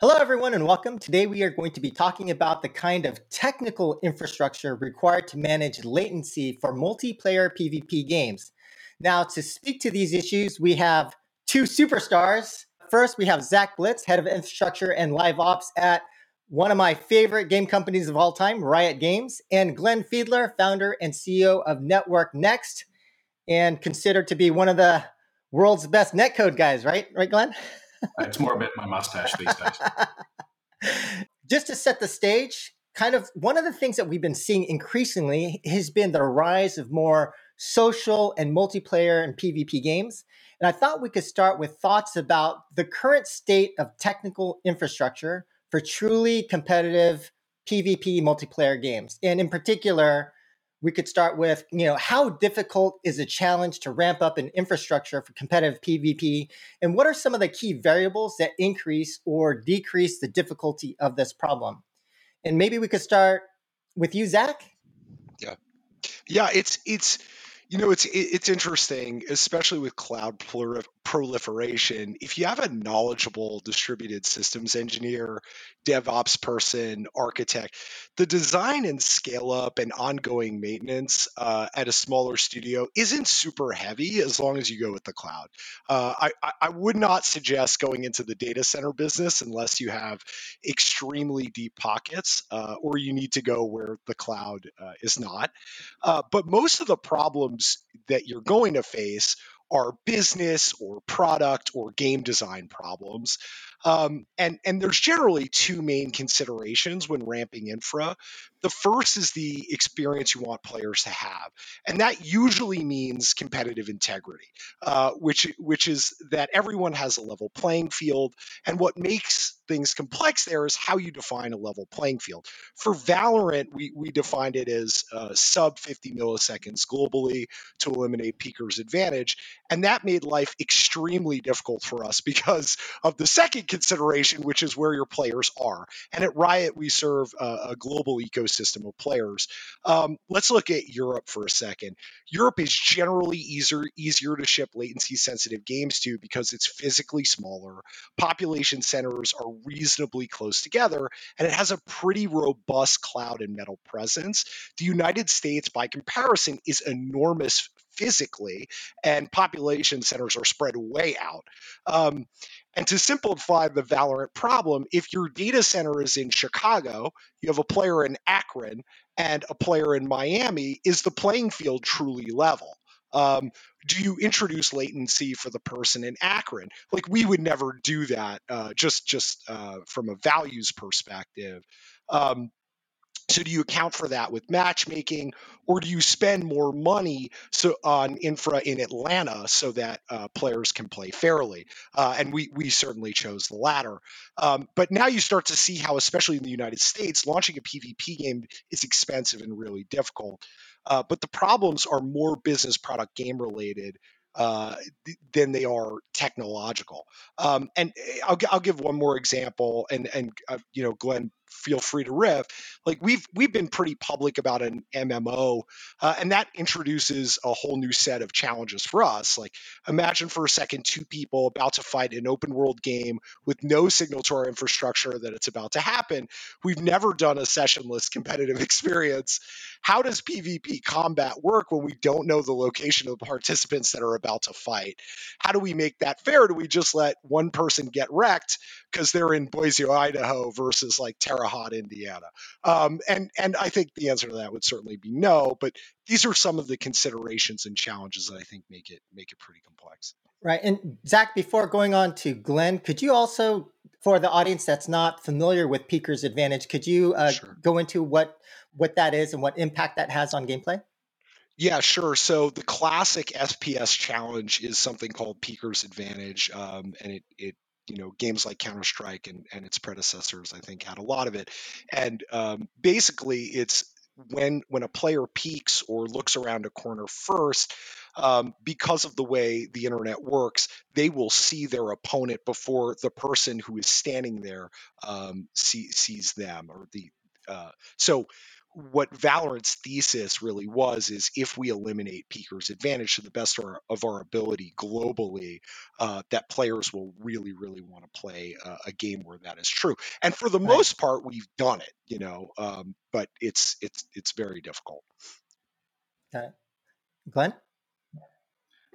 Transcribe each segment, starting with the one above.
Hello, everyone, and welcome. Today, we are going to be talking about the kind of technical infrastructure required to manage latency for multiplayer PvP games. Now, to speak to these issues, we have two superstars. First, we have Zach Blitz, head of infrastructure and live ops at one of my favorite game companies of all time, Riot Games, and Glenn Fiedler, founder and CEO of Network Next, and considered to be one of the world's best netcode guys, right? Right, Glenn? it's more about my mustache these days. Just to set the stage, kind of one of the things that we've been seeing increasingly has been the rise of more social and multiplayer and PvP games. And I thought we could start with thoughts about the current state of technical infrastructure for truly competitive PvP multiplayer games. And in particular, we could start with, you know, how difficult is a challenge to ramp up an infrastructure for competitive PvP? And what are some of the key variables that increase or decrease the difficulty of this problem? And maybe we could start with you, Zach. Yeah. Yeah, it's it's you know, it's it's interesting, especially with cloud proliferation. If you have a knowledgeable distributed systems engineer, DevOps person, architect, the design and scale up and ongoing maintenance uh, at a smaller studio isn't super heavy as long as you go with the cloud. Uh, I, I would not suggest going into the data center business unless you have extremely deep pockets uh, or you need to go where the cloud uh, is not. Uh, but most of the problems problems that you're going to face are business or product or game design problems. Um, and, and there's generally two main considerations when ramping infra. The first is the experience you want players to have, and that usually means competitive integrity, uh, which which is that everyone has a level playing field. And what makes things complex there is how you define a level playing field. For Valorant, we, we defined it as uh, sub 50 milliseconds globally to eliminate peeker's advantage. And that made life extremely difficult for us because of the second consideration, which is where your players are. And at Riot, we serve a, a global ecosystem of players. Um, let's look at Europe for a second. Europe is generally easier easier to ship latency sensitive games to because it's physically smaller. Population centers are reasonably close together, and it has a pretty robust cloud and metal presence. The United States, by comparison, is enormous physically, and population centers are spread way out. Um, and to simplify the Valorant problem, if your data center is in Chicago, you have a player in Akron and a player in Miami, is the playing field truly level? Um, do you introduce latency for the person in Akron? Like we would never do that, uh, just just uh, from a values perspective. Um, so do you account for that with matchmaking, or do you spend more money so on infra in Atlanta so that uh, players can play fairly? Uh, and we we certainly chose the latter. Um, but now you start to see how, especially in the United States, launching a PvP game is expensive and really difficult. Uh, but the problems are more business product game related uh, than they are technological. Um, and eh, I'll, I'll give one more example, and and uh, you know, Glenn feel free to riff. Like we've we've been pretty public about an MMO, uh, and that introduces a whole new set of challenges for us. Like imagine for a second two people about to fight an open world game with no signal to our infrastructure that it's about to happen. We've never done a sessionless competitive experience. How does PvP combat work when we don't know the location of the participants that are about to fight? How do we make that fair? Do we just let one person get wrecked because they're in Boise, Idaho versus like Terre Haute, Indiana? Um, and and I think the answer to that would certainly be no. But these are some of the considerations and challenges that I think make it make it pretty complex. Right. And Zach, before going on to Glenn, could you also, for the audience that's not familiar with Peeker's Advantage, could you uh, sure. go into what what that is and what impact that has on gameplay? Yeah, sure. So the classic FPS challenge is something called Peeker's Advantage, um, and it it you know games like Counter Strike and, and its predecessors, I think, had a lot of it. And um, basically, it's when when a player peeks or looks around a corner first, um, because of the way the internet works, they will see their opponent before the person who is standing there um, see, sees them. Or the uh, so what Valorant's thesis really was is if we eliminate Peeker's advantage to the best of our, of our ability globally, uh, that players will really, really want to play uh, a game where that is true. And for the right. most part, we've done it, you know, um, but it's it's it's very difficult. Okay, Glenn.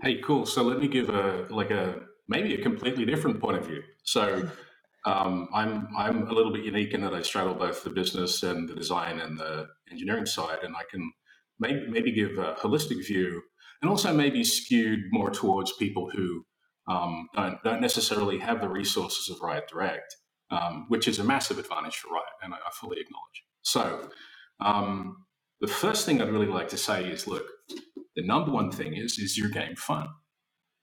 Hey, cool. So let me give a like a maybe a completely different point of view. So um, I'm I'm a little bit unique in that I straddle both the business and the design and the engineering side, and I can maybe maybe give a holistic view, and also maybe skewed more towards people who um, don't don't necessarily have the resources of Riot Direct, um, which is a massive advantage for Riot, and I, I fully acknowledge. So. Um, the first thing I'd really like to say is, look, the number one thing is, is your game fun?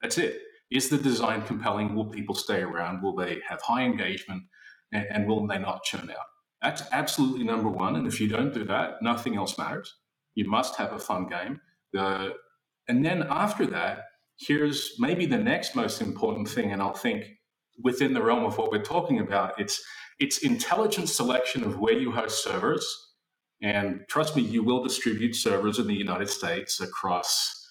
That's it. Is the design compelling? Will people stay around? Will they have high engagement? And, and will they not churn out? That's absolutely number one. And if you don't do that, nothing else matters. You must have a fun game. The, and then after that, here's maybe the next most important thing. And I'll think within the realm of what we're talking about, it's it's intelligent selection of where you host servers. And trust me, you will distribute servers in the United States across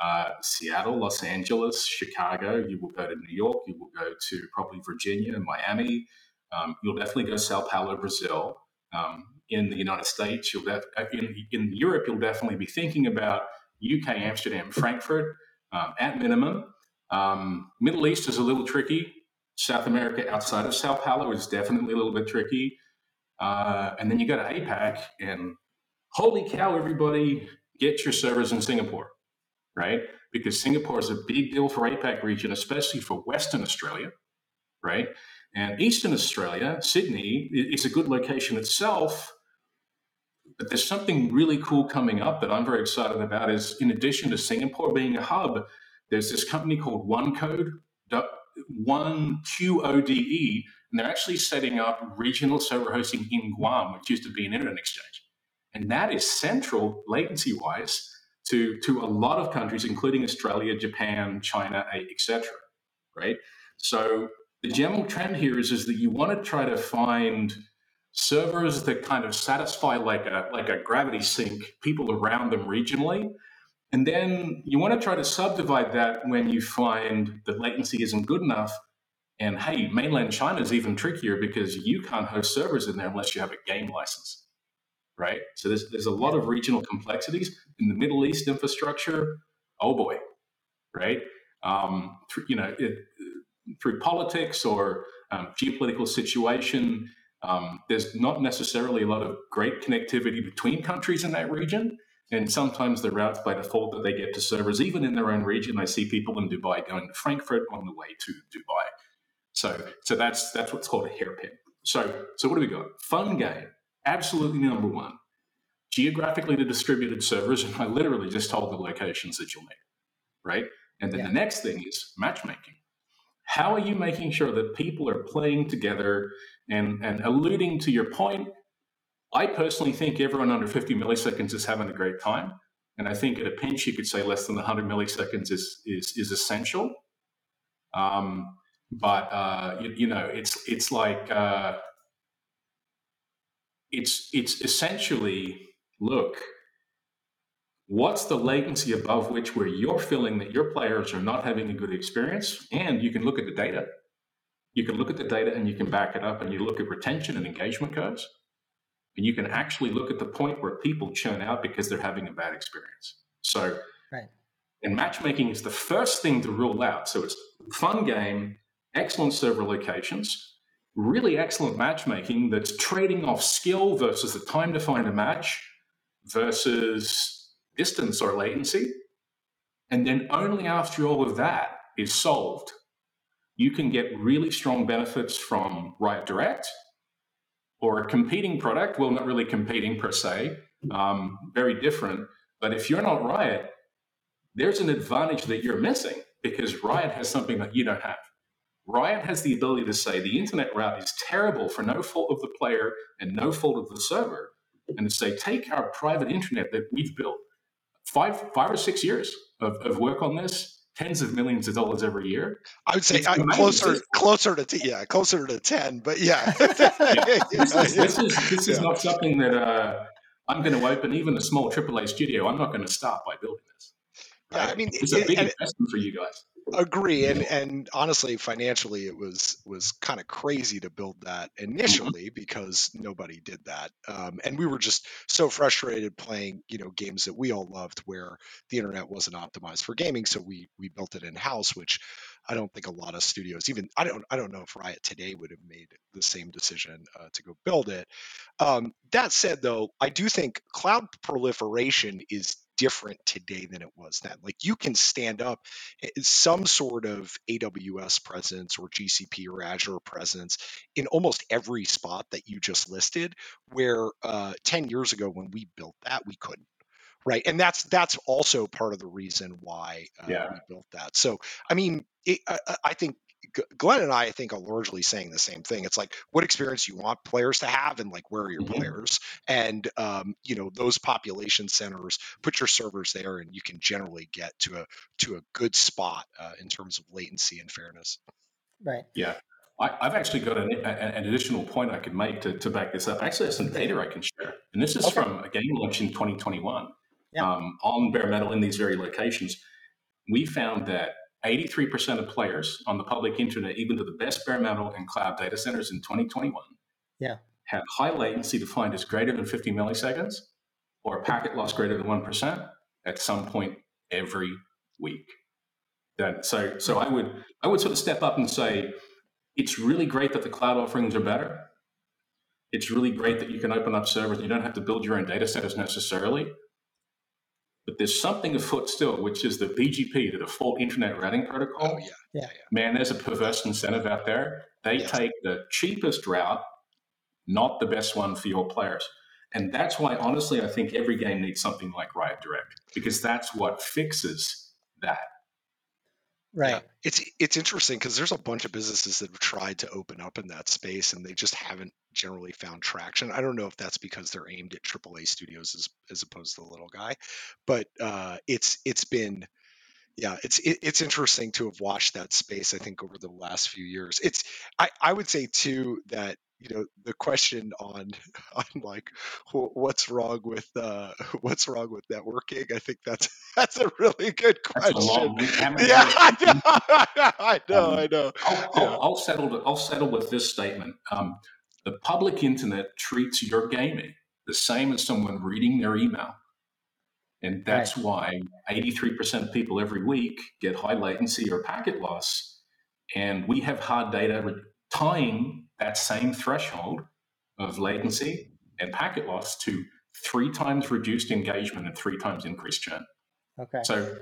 uh, Seattle, Los Angeles, Chicago. You will go to New York. You will go to probably Virginia, Miami. Um, you'll definitely go to Sao Paulo, Brazil. Um, in the United States, you'll def- uh, in, in Europe, you'll definitely be thinking about UK, Amsterdam, Frankfurt um, at minimum. Um, Middle East is a little tricky. South America outside of Sao Paulo is definitely a little bit tricky. Uh, and then you go to APAC, and holy cow, everybody, get your servers in Singapore right? Because Singapore is a big deal for APAC region, especially for Western Australia, right? And Eastern Australia, Sydney, is a good location itself. But there's something really cool coming up that I'm very excited about. Is in addition to Singapore being a hub, there's this company called One OneQode, One Q O D E, and they're actually setting up regional server hosting in Guam, which used to be an internet exchange, and that is central latency wise to, to a lot of countries, including Australia, Japan, China, eh, etc. Right. So the general trend here is, is that you want to try to find servers that kind of satisfy like a like a gravity sink people around them regionally. And then you want to try to subdivide that when you find that latency isn't good enough. And hey, mainland China is even trickier because you can't host servers in there unless you have a game license right? So there's there's a lot of regional complexities in the Middle East infrastructure. Oh boy, right? Um, you know, it, through politics or um, geopolitical situation, um, there's not necessarily a lot of great connectivity between countries in that region. And sometimes the routes by default that they get to servers, even in their own region, I see people in Dubai going to Frankfurt on the way to Dubai. So, so that's that's what's called a hairpin. So, so what do we got? Fun game absolutely number one. Geographically the distributed servers, and I literally just told the locations that you'll need, right? And then yeah. the next thing is matchmaking. How are you making sure that people are playing together and, and alluding to your point? I personally think everyone under 50 milliseconds is having a great time. And I think at a pinch, you could say less than 100 milliseconds is, is, is essential. Um, but, uh, you, you, know, it's, it's like, uh, it's it's essentially look what's the latency above which where you're feeling that your players are not having a good experience? And you can look at the data. You can look at the data and you can back it up and you look at retention and engagement curves. And you can actually look at the point where people churn out because they're having a bad experience. So right. and matchmaking is the first thing to rule out. So it's fun game excellent server locations really excellent matchmaking that's trading off skill versus the time to find a match versus distance or latency. And then only after all of that is solved, you can get really strong benefits from Riot Direct or a competing product. Well, not really competing per se, um, very different. But if you're not Riot, there's an advantage that you're missing because Riot has something that you don't have. Riot has the ability to say the internet route is terrible for no fault of the player and no fault of the server, and to say, take our private internet that we've built, five, five or six years of, of work on this, tens of millions of dollars every year. I would say I'm closer, closer to t- yeah, closer to ten, but yeah. yeah. This, is, this, is, this is yeah. not something that uh, I'm going to open even a small AAA studio. I'm not going to start by building this. Right? Yeah, I mean, it's a big it, investment for you guys agree and and honestly financially it was was kind of crazy to build that mm-hmm. initially because nobody did that um, and we were just so frustrated playing you know games that we all loved where the internet wasn't optimized for gaming so we we built it in house which i don't think a lot of studios even i don't i don't know if riot today would have made the same decision uh, to go build it um, that said though i do think cloud proliferation is different today than it was then. Like you can stand up eh, some sort of AWS presence or GCP or Azure presence in almost every spot that you just listed, where uh, 10 years ago when we built that, we couldn't right and that's that's also part of the reason why uh, yeah. we built that so i mean it, I, I, think Glenn and I, I think, are largely saying the same thing. It's like what experience you want players to have, and like where are your mm-hmm. players, and um, you know those population centers. Put your servers there, and you can generally get to a to a good spot uh, in terms of latency and fairness. Right. Yeah. I, have actually got an, an, additional point I could make to, to back this up. Actually, there's some data I can share, and this is okay. from a game launch in 2021 yeah. um, on bare metal in these very locations. We found that 83% of players on the public internet, even to the best bare metal and cloud data centers in 2021, yeah. had high latency defined as greater than 50 milliseconds or a packet loss greater than 1% at some point every week. That, so so I would I would sort of step up and say it's really great that the cloud offerings are better. It's really great that you can open up servers. and You don't have to build your own data centers necessarily. But there's something afoot still, which is the BGP, the default internet routing protocol. Oh, yeah. Yeah. yeah. Man, there's a perverse incentive out there. They yes. take the cheapest route, not the best one for your players. And that's why, honestly, I think every game needs something like Riot Direct, because that's what fixes that. Right. Yeah. It's it's interesting because there's a bunch of businesses that have tried to open up in that space and they just haven't generally found traction. I don't know if that's because they're aimed at AAA studios as as opposed to the little guy, but uh, it's it's been yeah, it's it, it's interesting to have watched that space. I think over the last few years, it's I I would say too that you know the question on on like what's wrong with uh what's wrong with networking? I think that's that's a really good question. yeah I know, I know, um, I know. I'll, I'll, I'll, settle i'll settle with this statement. Um, the public internet treats your gaming the same as someone reading their email. And that's right. why 83% of people every week get high latency or packet loss. And we have hard data tying that same threshold of latency and packet loss to three times reduced engagement and three times increased churn. Okay. So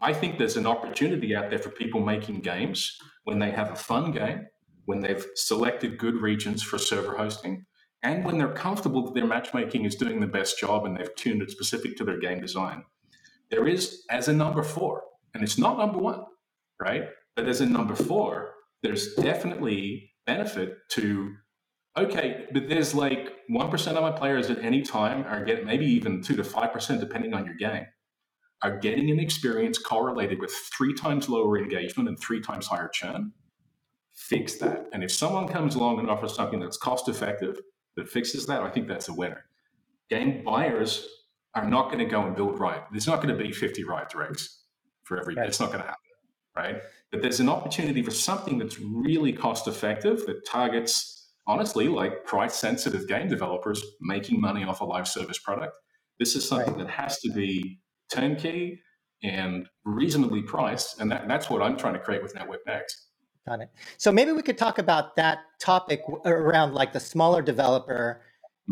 I think there's an opportunity out there for people making games when they have a fun game, when they've selected good regions for server hosting, and when they're comfortable that their matchmaking is doing the best job and they've tuned it specific to their game design. There is, as a number four, and it's not number one, right? But as a number four, there's definitely benefit to okay, but there's like 1% of my players at any time are getting maybe even 2 to 5%, depending on your game, are getting an experience correlated with three times lower engagement and three times higher churn. Fix that. And if someone comes along and offers something that's cost effective that fixes that, I think that's a winner. Game buyers are not going to go and build right. There's not going to be 50 Riot Directs for every, right. it's not going to happen, right? But there's an opportunity for something that's really cost effective that targets, honestly, like price sensitive game developers making money off a live service product. This is something right. that has to be turnkey and reasonably priced. And that, that's what I'm trying to create with Network Next. Got it. So maybe we could talk about that topic around like the smaller developer.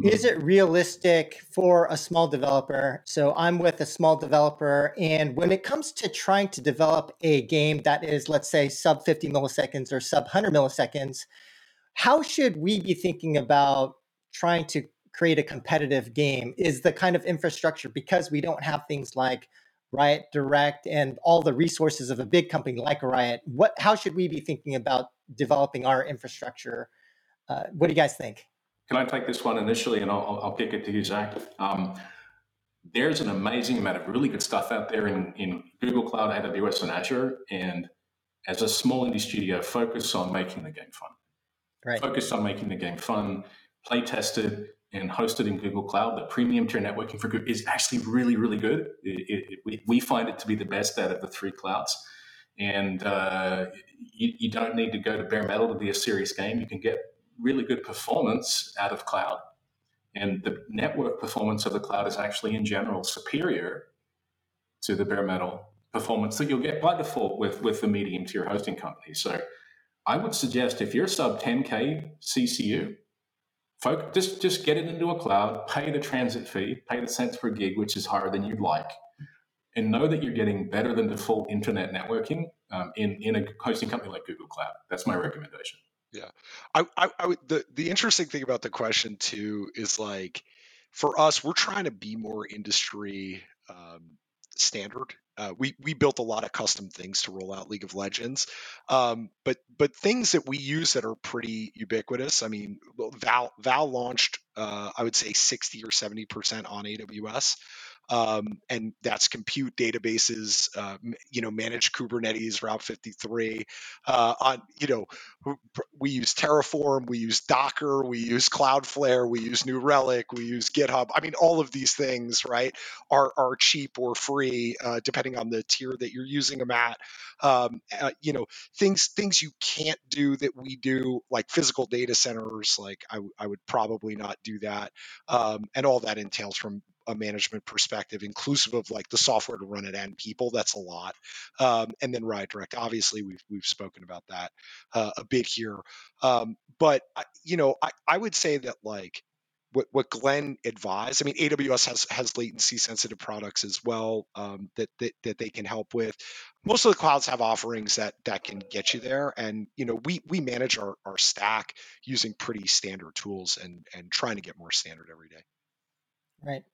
Is it realistic for a small developer? So I'm with a small developer, and when it comes to trying to develop a game that is, let's say, sub 50 milliseconds or sub 100 milliseconds, how should we be thinking about trying to create a competitive game? Is the kind of infrastructure because we don't have things like Riot Direct and all the resources of a big company like Riot? What? How should we be thinking about developing our infrastructure? Uh, what do you guys think? Can I take this one initially and I'll, I'll kick it to you, Zach? Um, there's an amazing amount of really good stuff out there in, in Google Cloud, AWS, and Azure. And as a small indie studio, focus on making the game fun. Right. Focus on making the game fun, play tested, and hosted in Google Cloud, the premium tier networking for Google is actually really, really good. It, it, we, we find it to be the best out of the three clouds. And uh, you, you, don't need to go to bare metal to be a serious game. You can get really good performance out of cloud. And the network performance of the cloud is actually, in general, superior to the bare metal performance that you'll get by default with, with the medium tier hosting company. So I would suggest if you're sub 10K CCU, folk, just, just get it into a cloud, pay the transit fee, pay the cents per gig, which is higher than you'd like, and know that you're getting better than default internet networking um, in, in a hosting company like Google Cloud. That's my recommendation. Yeah, I, I, I would, the the interesting thing about the question too is like, for us, we're trying to be more industry um, standard. Uh, we we built a lot of custom things to roll out League of Legends, um, but but things that we use that are pretty ubiquitous. I mean, Val Val launched, uh, I would say, sixty or seventy percent on AWS um, and that's compute databases, uh, you know, manage Kubernetes Route 53. Uh, on you know, we use Terraform, we use Docker, we use Cloudflare, we use New Relic, we use GitHub. I mean, all of these things, right, are are cheap or free uh, depending on the tier that you're using them at. Um, uh, you know, things things you can't do that we do, like physical data centers. Like I, I would probably not do that, um, and all that entails from a management perspective, inclusive of like the software to run it and people. That's a lot. Um, and then Riot Direct, obviously, we've we've spoken about that uh, a bit here. Um, but you know, I, I would say that like what, what Glenn advised. I mean, AWS has has latency sensitive products as well um, that, that that they can help with. Most of the clouds have offerings that that can get you there, and you know we we manage our, our stack using pretty standard tools and and trying to get more standard every day. Right.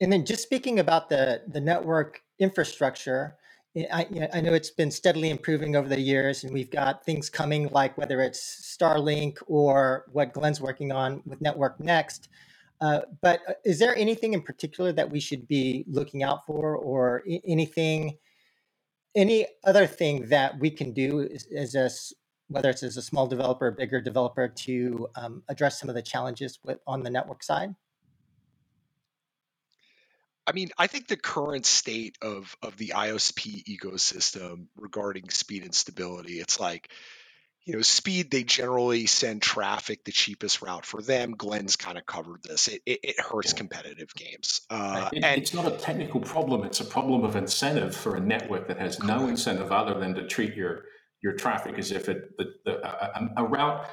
And then just speaking about the the network infrastructure, eh, I, I know it's been steadily improving over the years, and we've got things coming like whether it's Starlink or what Glenn's working on with Network Next. Uh, but uh, is there anything in particular that we should be looking out for, or anything, any other thing that we can do as, a whether it's as a small developer, or bigger developer, to um, address some of the challenges with on the network side? I mean, I think the current state of of the ISP ecosystem regarding speed and stability, it's like, you know, speed, they generally send traffic the cheapest route for them. Glenn's kind of covered this. It, it, it hurts competitive games. Uh, it, and, it's not a technical problem. It's a problem of incentive for a network that has no incentive other than to treat your your traffic as if it the, the a, a, route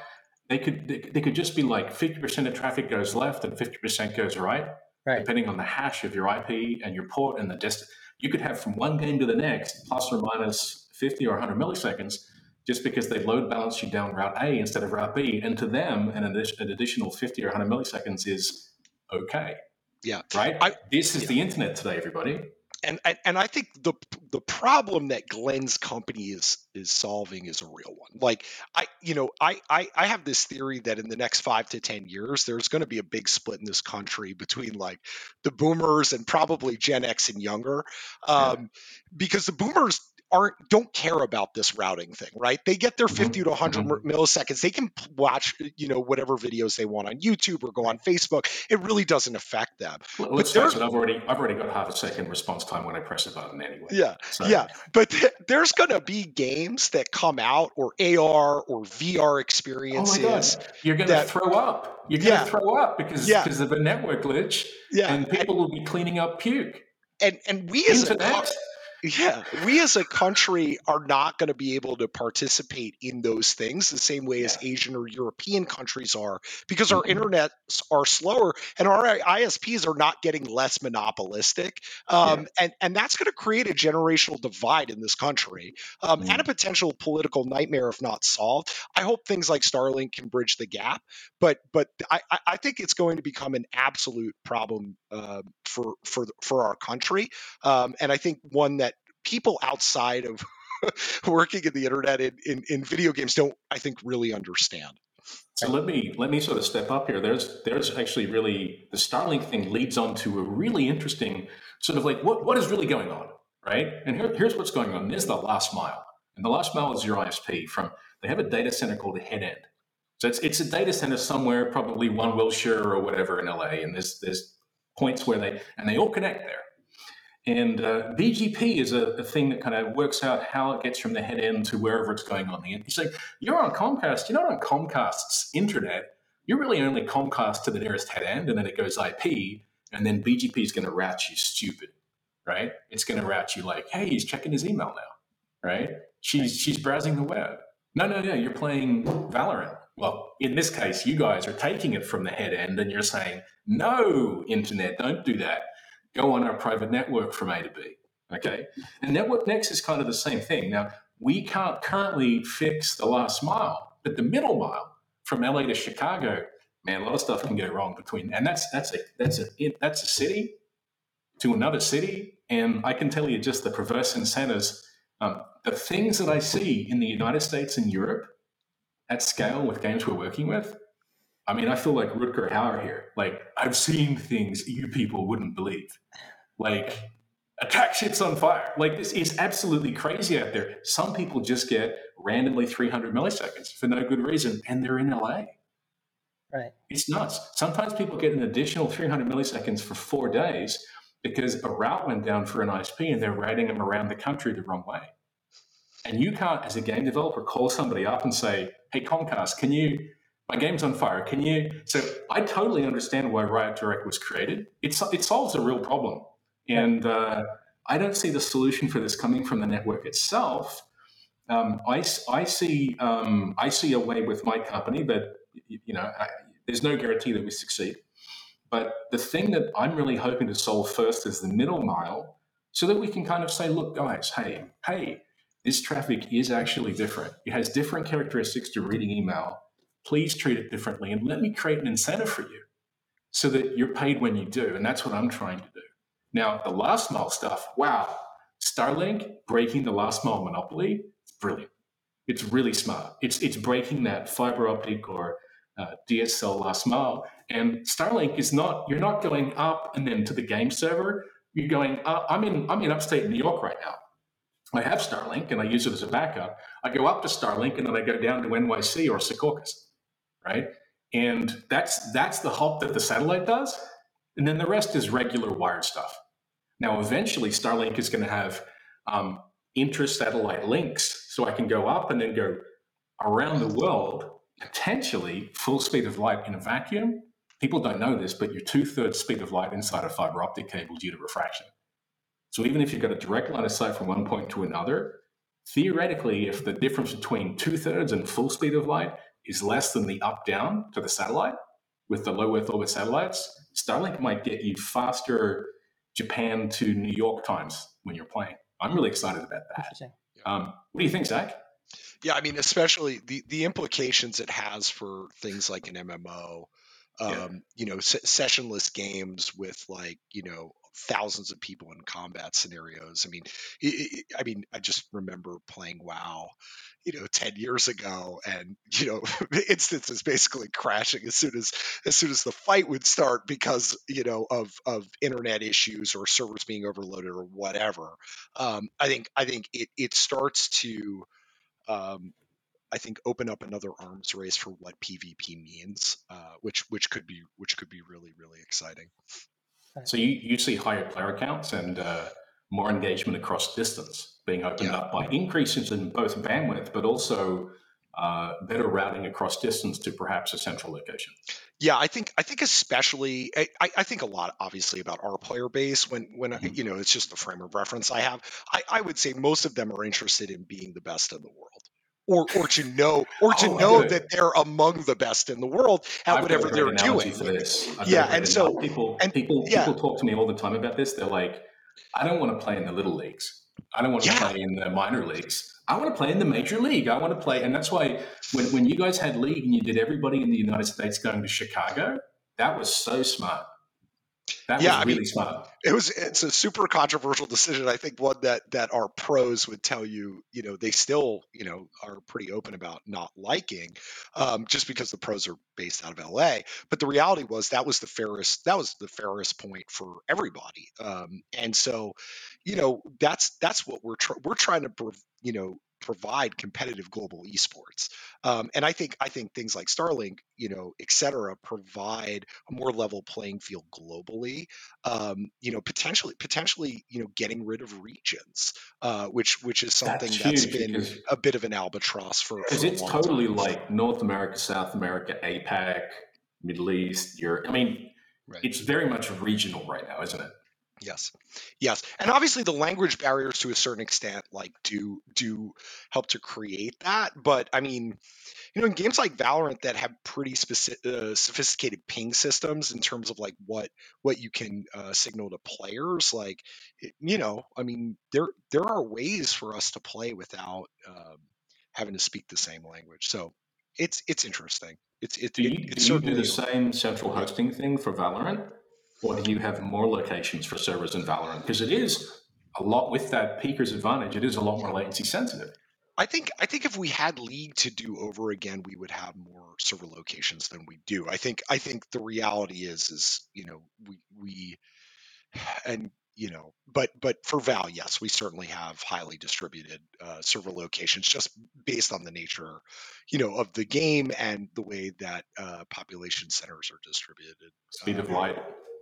they could they, they could just be like 50% of traffic goes left and 50% goes right right. depending on the hash of your IP and your port and the distance. You could have from one game to the next plus or minus 50 or 100 milliseconds just because they load balance you down Route A instead of Route B. And to them, an, an additional 50 or 100 milliseconds is okay. Yeah. Right? I, this is yeah. the internet today, everybody and, and and I think the the problem that Glenn's company is is solving is a real one. Like I, you know, I I, I have this theory that in the next five to ten years, there's going to be a big split in this country between like the boomers and probably Gen X and younger, um, yeah. because the boomers aren't don't care about this routing thing, right? They get their 50 mm-hmm. to 100 mm-hmm. milliseconds. They can watch, you know, whatever videos they want on YouTube or go on Facebook. It really doesn't affect them. Well, let's face it. I've already I've already got half a second response time when I press a button anyway. Yeah, so. yeah. But th- there's going to be games that come out or AR or VR experiences. Oh You're going to throw up. You're going to yeah. throw up because yeah. because of a network glitch. Yeah, and people and, will be cleaning up puke. And and we as Internet. a yeah, we as a country are not going to be able to participate in those things the same way yeah. as Asian or European countries are because our mm-hmm. internets are slower and our ISPs are not getting less monopolistic. Um, yeah. and, and that's going to create a generational divide in this country um, mm. and a mm-hmm. potential political nightmare if not solved. I hope things like Starlink can bridge the gap, but but I, I think it's going to become an absolute problem uh, for for for our country, um, and I think one that people outside of working in the internet in, in, in video games don't, I think, really understand. So let me let me sort of step up here. There's there's actually really the Starlink thing leads on to a really interesting sort of like what what is really going on, right? And here, here's what's going on. There's the last mile, and the last mile is your ISP. From they have a data center called a head end, So it's it's a data center somewhere, probably one Wilshire or whatever in LA, and there's there's points where they and they all connect there. And uh, BGP is a, a, thing that kind of works out how it gets from the head end to wherever it's going on the end. You say, you're on Comcast, you're not on Comcast's internet. You're really only Comcast to the nearest head end, and then it goes IP, and then BGP is going to route you stupid, right? It's going to route you like, hey, he's checking his email now, right? She's she's browsing the web. No, no, no, you're playing Valorant. Well, in this case, you guys are taking it from the head end, and you're saying, no, internet, don't do that go on our private network from A to B. Okay. And Network Next is kind of the same thing. Now, we can't currently fix the last mile, but the middle mile from LA to Chicago, man, a lot of stuff can go wrong between, and that's that's a that's a that's a city to another city, and I can tell you just the perverse incentives, um, the things that I see in the United States and Europe at scale with games we're working with, I mean, I feel like Rutger Hauer here. Like, I've seen things you people wouldn't believe. Like, attack ships on fire. Like, this is absolutely crazy out there. Some people just get randomly 300 milliseconds for no good reason, and they're in LA. Right. It's nuts. Sometimes people get an additional 300 milliseconds for four days because a route went down for an ISP and they're routing them around the country the wrong way. And you can't, as a game developer, call somebody up and say, hey, Comcast, can you my game's on fire. Can you? So I totally understand why Riot Direct was created. It, it solves a real problem. And uh, I don't see the solution for this coming from the network itself. Um, I, I, see, um, I see a way with my company, but you know, I, there's no guarantee that we succeed. But the thing that I'm really hoping to solve first is the middle mile so that we can kind of say, look, guys, hey, hey, this traffic is actually different. It has different characteristics to reading email please treat it differently and let me create an incentive for you so that you're paid when you do. And that's what I'm trying to do. Now, the last mile stuff, wow, Starlink breaking the last mile monopoly, it's brilliant. It's really smart. It's, it's breaking that fiber optic or uh, DSL last mile. And Starlink is not, you're not going up and then to the game server. You're going, uh, I'm, in, I'm in upstate New York right now. I have Starlink and I use it as a backup. I go up to Starlink and then I go down to NYC or Secaucus right? And that's that's the hop that the satellite does, and then the rest is regular wired stuff. Now, eventually, Starlink is going to have um, inter-satellite links, so I can go up and then go around the world, potentially full speed of light in a vacuum. People don't know this, but you're two thirds speed of light inside a fiber optic cable due to refraction. So even if you've got a direct line of sight from one point to another, theoretically, if the difference between two thirds and full speed of light is less than the up down to the satellite with the low Earth orbit satellites, Starlink might get you faster Japan to New York times when you're playing. I'm really excited about that. Um, what do you think, Zach? Yeah, I mean, especially the the implications it has for things like an MMO, um, yeah. you know, se- sessionless games with like you know thousands of people in combat scenarios. I mean, it, I mean, I just remember playing WoW, you know, ten years ago, and you know, instances basically crashing as soon as as soon as the fight would start because you know of of internet issues or servers being overloaded or whatever. Um, I think I think it it starts to um, I think open up another arms race for what PvP means, uh, which which could be which could be really really exciting. So you, you see higher player counts and uh, more engagement across distance being opened yeah. up by increases in both bandwidth, but also uh, better routing across distance to perhaps a central location. Yeah, I think I think especially I, I think a lot obviously about our player base when when mm-hmm. you know it's just the frame of reference I have. I, I would say most of them are interested in being the best in the world or or to know or to oh, know that they're among the best in the world at I've whatever they're doing. For this. yeah, and so people and, people yeah. people talk to me all the time about this. They're like, I don't want to play in the little leagues. I don't want to yeah. play in the minor leagues. I want to play in the major league. I want to play, and that's why when when you guys had league and you did everybody in the United States going to Chicago, that was so smart that yeah, was really I mean, smart. It was. It's a super controversial decision. I think one that that our pros would tell you. You know, they still you know are pretty open about not liking, um, just because the pros are based out of LA. But the reality was that was the fairest. That was the fairest point for everybody. Um, and so, you know, that's that's what we're tr- we're trying to you know provide competitive global esports. Um, and I think I think things like Starlink, you know, et cetera, provide a more level playing field globally. Um, you know, potentially potentially you know getting rid of regions, uh, which which is something That's that's been a bit of an albatross for, because it's totally time. like North America, South America, APAC, Middle East, Europe. I mean, Right. it's very much regional right now, isn't it? Yes, yes, and obviously the language barriers to a certain extent, like do do help to create that. But I mean, you know, in games like Valorant that have pretty specific, uh, sophisticated ping systems in terms of like what what you can uh, signal to players, like it, you know, I mean, there there are ways for us to play without um, having to speak the same language. So it's it's interesting. It's it, Do it, you it's do you do certainly the same central hosting thing for Valorant, or do you have more locations for servers in Valorant? Because it is a lot with that peeker's advantage. It is a lot more latency sensitive. I think I think if we had League to do over again, we would have more server locations than we do. I think I think the reality is is you know we we and you know but but for Val, yes, we certainly have highly distributed uh, server locations just based on the nature you know of the game and the way that uh, population centers are distributed. Speed of Um, light.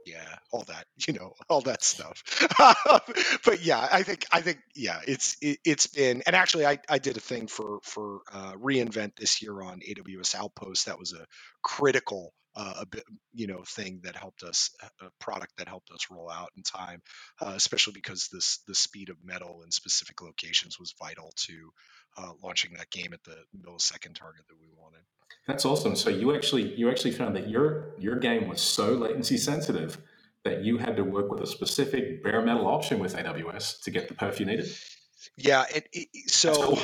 Yeah all that you know all that stuff. But yeah i think i think yeah it's it, it's been and actually i i did a thing for for uh, re:Invent this year on aws outpost. That was a critical uh, a bit, you know thing that helped us a product that helped us roll out in time uh, especially because this the speed of metal in specific locations was vital to uh, launching that game at the millisecond target that we wanted That's awesome. So you actually you actually found that your your game was so latency sensitive that you had to work with a specific bare metal option with AWS to get the perf you needed. Yeah, it, it, so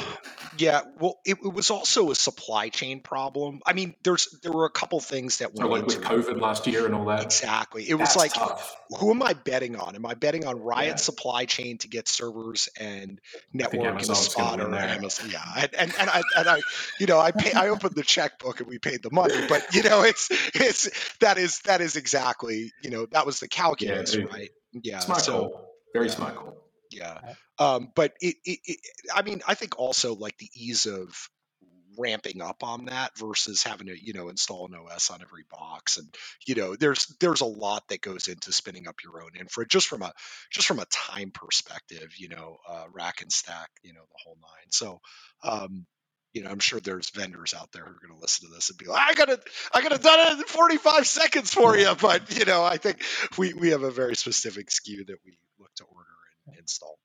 yeah, well, it, it was also a supply chain problem. I mean, there's there were a couple things that So went like with COVID last year and all that, exactly. It was like, tough. who am I betting on? Am I betting on Riot Yeah. supply chain to get servers and network and a Amazon's going to spotter? win there. Amazon, yeah, and and, and I and I, you know, I pay, I opened the checkbook and we paid the money, but you know, it's it's that is that is exactly you know that was the Yeah, calculus, dude. right? Yeah, Smart so call. Very yeah. smart call. Yeah. Um, but it, it, it, I mean, I think also like the ease of ramping up on that versus having to, you know, install an OS on every box. And, you know, there's, there's a lot that goes into spinning up your own infra just from a, just from a time perspective, you know, uh, rack and stack, you know, the whole nine. So, um, you know, I'm sure there's vendors out there who are going to listen to this and be like, I got to, I got to done it in 45 seconds for you. But, you know, I think we, we have a very specific SKU that we look to order install.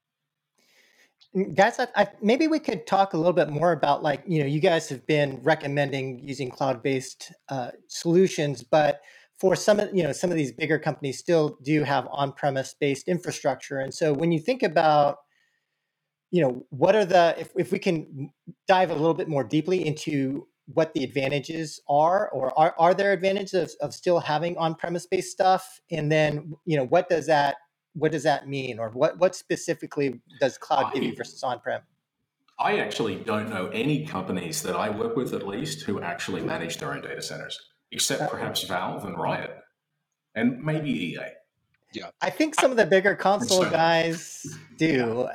Mm, Guys, I, I, maybe we could talk a little bit more about like, you know, you guys have been recommending using cloud-based uh, solutions, but for some of, you know, some of these bigger companies still do have on-premise based infrastructure. And so when you think about, you know, what are the, if, if we can dive a little bit more deeply into what the advantages are, or are, are there advantages of, of still having on-premise based stuff? And then, you know, what does that what does that mean or what what specifically does cloud give you versus on-prem I actually don't know any companies that I work with at least who actually manage their own data centers, except perhaps Valve and Riot, and maybe EA. Yeah. i think some of the bigger console so. guys do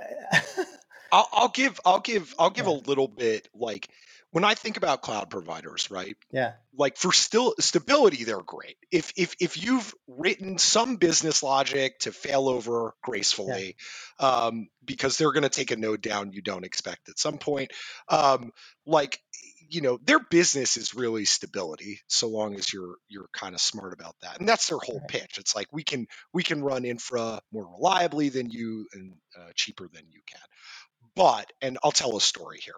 I'll, I'll give I'll give I'll give Yeah. a little bit like when I think about cloud providers, right? yeah Like for still stability, they're great. If if if you've written some business logic to fail over gracefully, um, because they're going to take a node down you don't expect at some point, um, like you know their business is really stability so long as you're you're kind of smart about that and that's their whole Right. pitch it's like we can we can run infra more reliably than you and uh, cheaper than you can but and I'll tell a story here.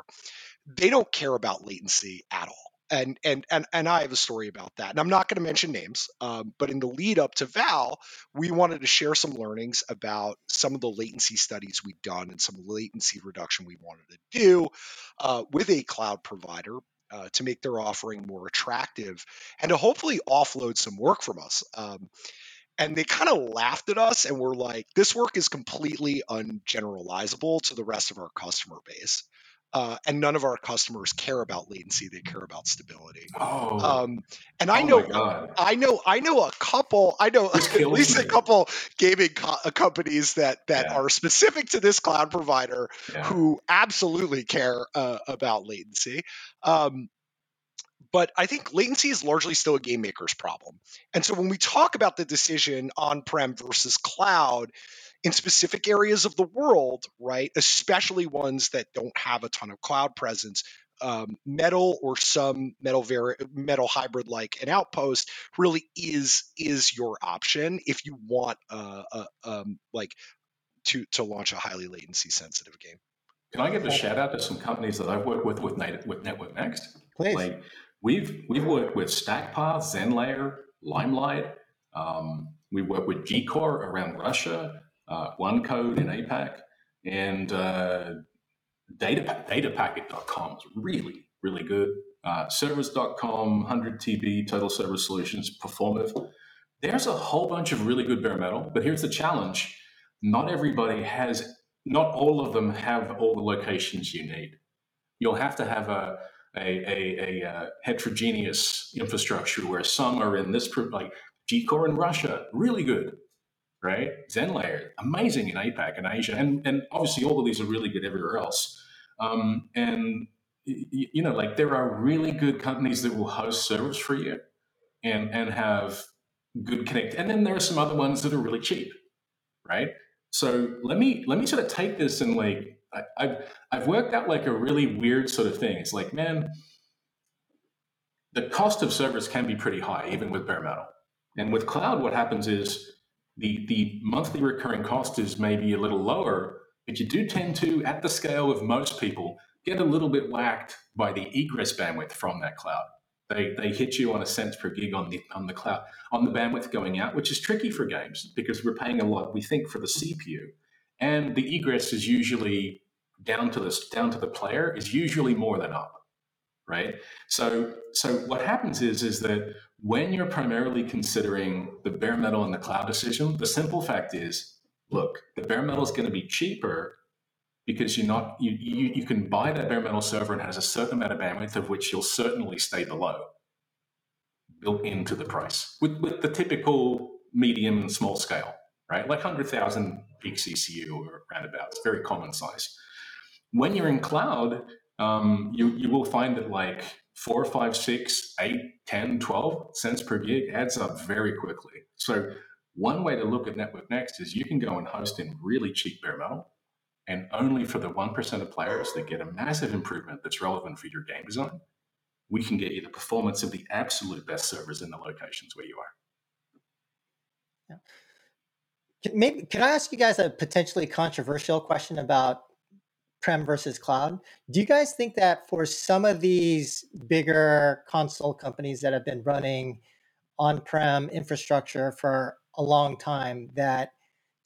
They don't care about latency at all. And and and and I have a story about that. And I'm not going to mention names, um, but in the lead up to Val, we wanted to share some learnings about some of the latency studies we've done and some latency reduction we wanted to do uh, with a cloud provider. Uh, to make their offering more attractive and to hopefully offload some work from us. Um, and they kind of laughed at us and were like, this work is completely ungeneralizable to the rest of our customer base. Uh, and none of our customers care about latency; they care about stability. Oh, Um, and I oh know. I know I know a couple I know at least a couple gaming co- uh, companies that that Yeah. are specific to this cloud provider Yeah. who absolutely care uh, about latency. Um, but I think latency is largely still a game maker's problem. And so when we talk about the decision on prem versus cloud in specific areas of the world, right, especially ones that don't have a ton of cloud presence, um, metal or some metal vari- metal hybrid like an outpost really is is your option if you want uh, uh, um, like to to launch a highly latency sensitive game. Can I give a shout out to some companies that I've worked with with, Nat- with Network Next? Please. Like we've we've worked with StackPath, ZenLayer, Limelight. Um, we work with Gcore around Russia, uh, OneQode in APAC, and uh, Data datapacket.com is really really good. Uh, servers.com, 100 TB, Total Server Solutions, Performive. There's a whole bunch of really good bare metal, but here's the challenge: not everybody has, not all of them have all the locations you need. You'll have to have a a, a, a, uh heterogeneous infrastructure where some are in this like Gcore in Russia, really good, right? ZenLayer, amazing in APAC and Asia, and and obviously all of these are really good everywhere else. Um, and you know, like there are really good companies that will host servers for you and and have good connect. And then there are some other ones that are really cheap, right? So let me let me sort of take this and like I, I've I've worked out like a really weird sort of thing. It's like, man, the cost of servers can be pretty high, even with bare metal. And with cloud, what happens is the the monthly recurring cost is maybe a little lower, but you do tend to, at the scale of most people, get a little bit whacked by the egress bandwidth from that cloud. They, they hit you on a cents per gig on the on the cloud on the bandwidth going out, which is tricky for games because we're paying a lot, we think, for the CPU. And the egress is usually down to the down to the player is usually more than up, right? So so what happens is is that when you're primarily considering the bare metal and the cloud decision, the simple fact is, look, the bare metal is going to be cheaper because you're not you, you you can buy that bare metal server and has a certain amount of bandwidth of which you'll certainly stay below built into the price with, with the typical medium and small scale, right? Like 100,000 peak CCU or roundabouts, very common size. When you're in cloud, um, you, you will find that like four, five, six, eight, 10, 12 cents per gig adds up very quickly. So one way to look at Network Next is you can go and host in really cheap bare metal and only for the 1% of players that get a massive improvement that's relevant for your game design, we can get you the performance of the absolute best servers in the locations where you are. Can- Maybe can I ask you guys a potentially controversial question about prem versus cloud? Do you guys think that for some of these bigger console companies that have been running on-prem infrastructure for a long time that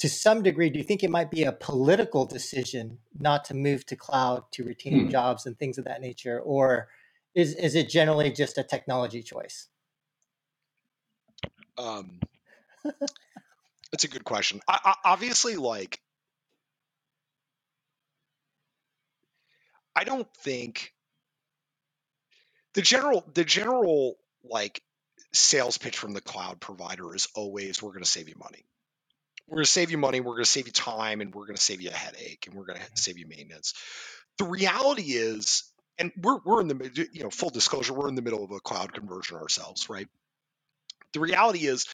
to some degree do you think it might be a political decision not to move to cloud to retain Hmm. jobs and things of that nature or is is it generally just a technology choice? Um, that's a good question. I, I, obviously, like, I don't think the general the general like sales pitch from the cloud provider is always we're going to save you money. We're going to save you money. We're going to save you time, and we're going to save you a headache, and we're going to save you maintenance. The reality is, and we're we're in the you know full disclosure, we're in the middle of a cloud conversion ourselves, right? The reality is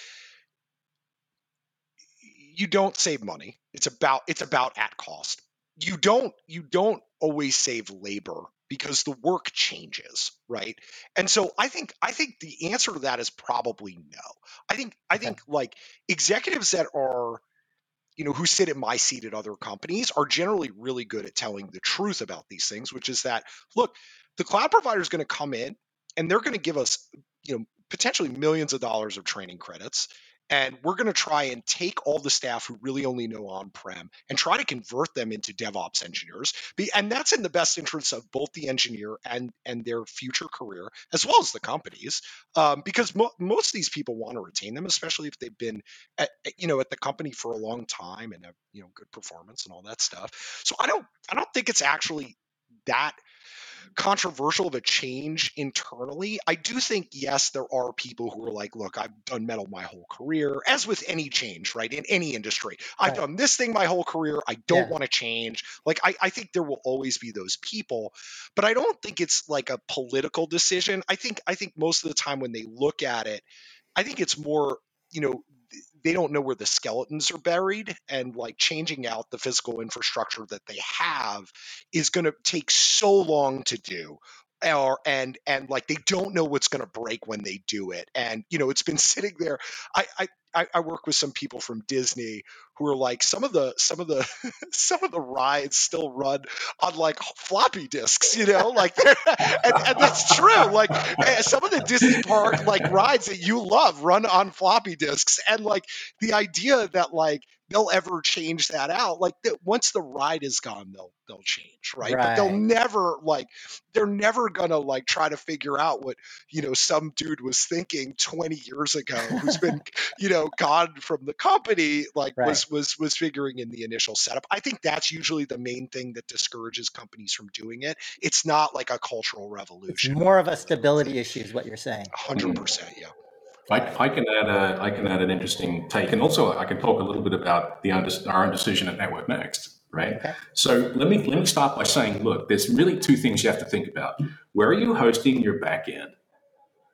you don't save money. It's about it's about at cost. You don't you don't always save labor because the work changes, right? And so I think I think the answer to that is probably no. I think I think like executives that are you know who sit at my seat at other companies are generally really good at telling the truth about these things, which is that look, the cloud provider is going to come in and they're going to give us you know potentially millions of dollars of training credits and we're going to try and take all the staff who really only know on-prem and try to convert them into DevOps engineers. And that's in the best interest of both the engineer and and their future career, as well as the companies, um, because mo- most of these people want to retain them, especially if they've been at- you know at the company for a long time and have you know good performance and all that stuff. So I don't I don't think it's actually that controversial of a change internally. I do think, yes, there are people who are like, look, I've done metal my whole career, as with any change, right? In any industry. I've done this thing my whole career. I don't yeah. want to change. Like, I, I think there will always be those people, but I don't think it's like a political decision. I think, I think most of the time when they look at it, I think it's more, you know, they don't know where the skeletons are buried and like changing out the physical infrastructure that they have is going to take so long to do and and like they don't know what's going to break when they do it and you know it's been sitting there I, I I, work with some people from Disney who are like some of the some of the some of the rides still run on like floppy disks, you know, like and, and that's true. Like eh, some of the Disney park like rides that you love run on floppy disks, and like the idea that like they'll ever change that out. Like that once the ride is gone, they'll they'll change, right? right? But they'll never like they're never gonna like try to figure out what you know some dude was thinking 20 years ago who's been you know gone from the company like right. was was was figuring in the initial setup. I think that's usually the main thing that discourages companies from doing it. It's not like a cultural revolution. It's more of a stability issue, is what you're saying. 100 percent, yeah. I, I, can add a, I can add an interesting take, and also I can talk a little bit about the our own decision at Network Next, right? Okay. So let me let me start by saying, look, there's really two things you have to think about. Where are you hosting your backend,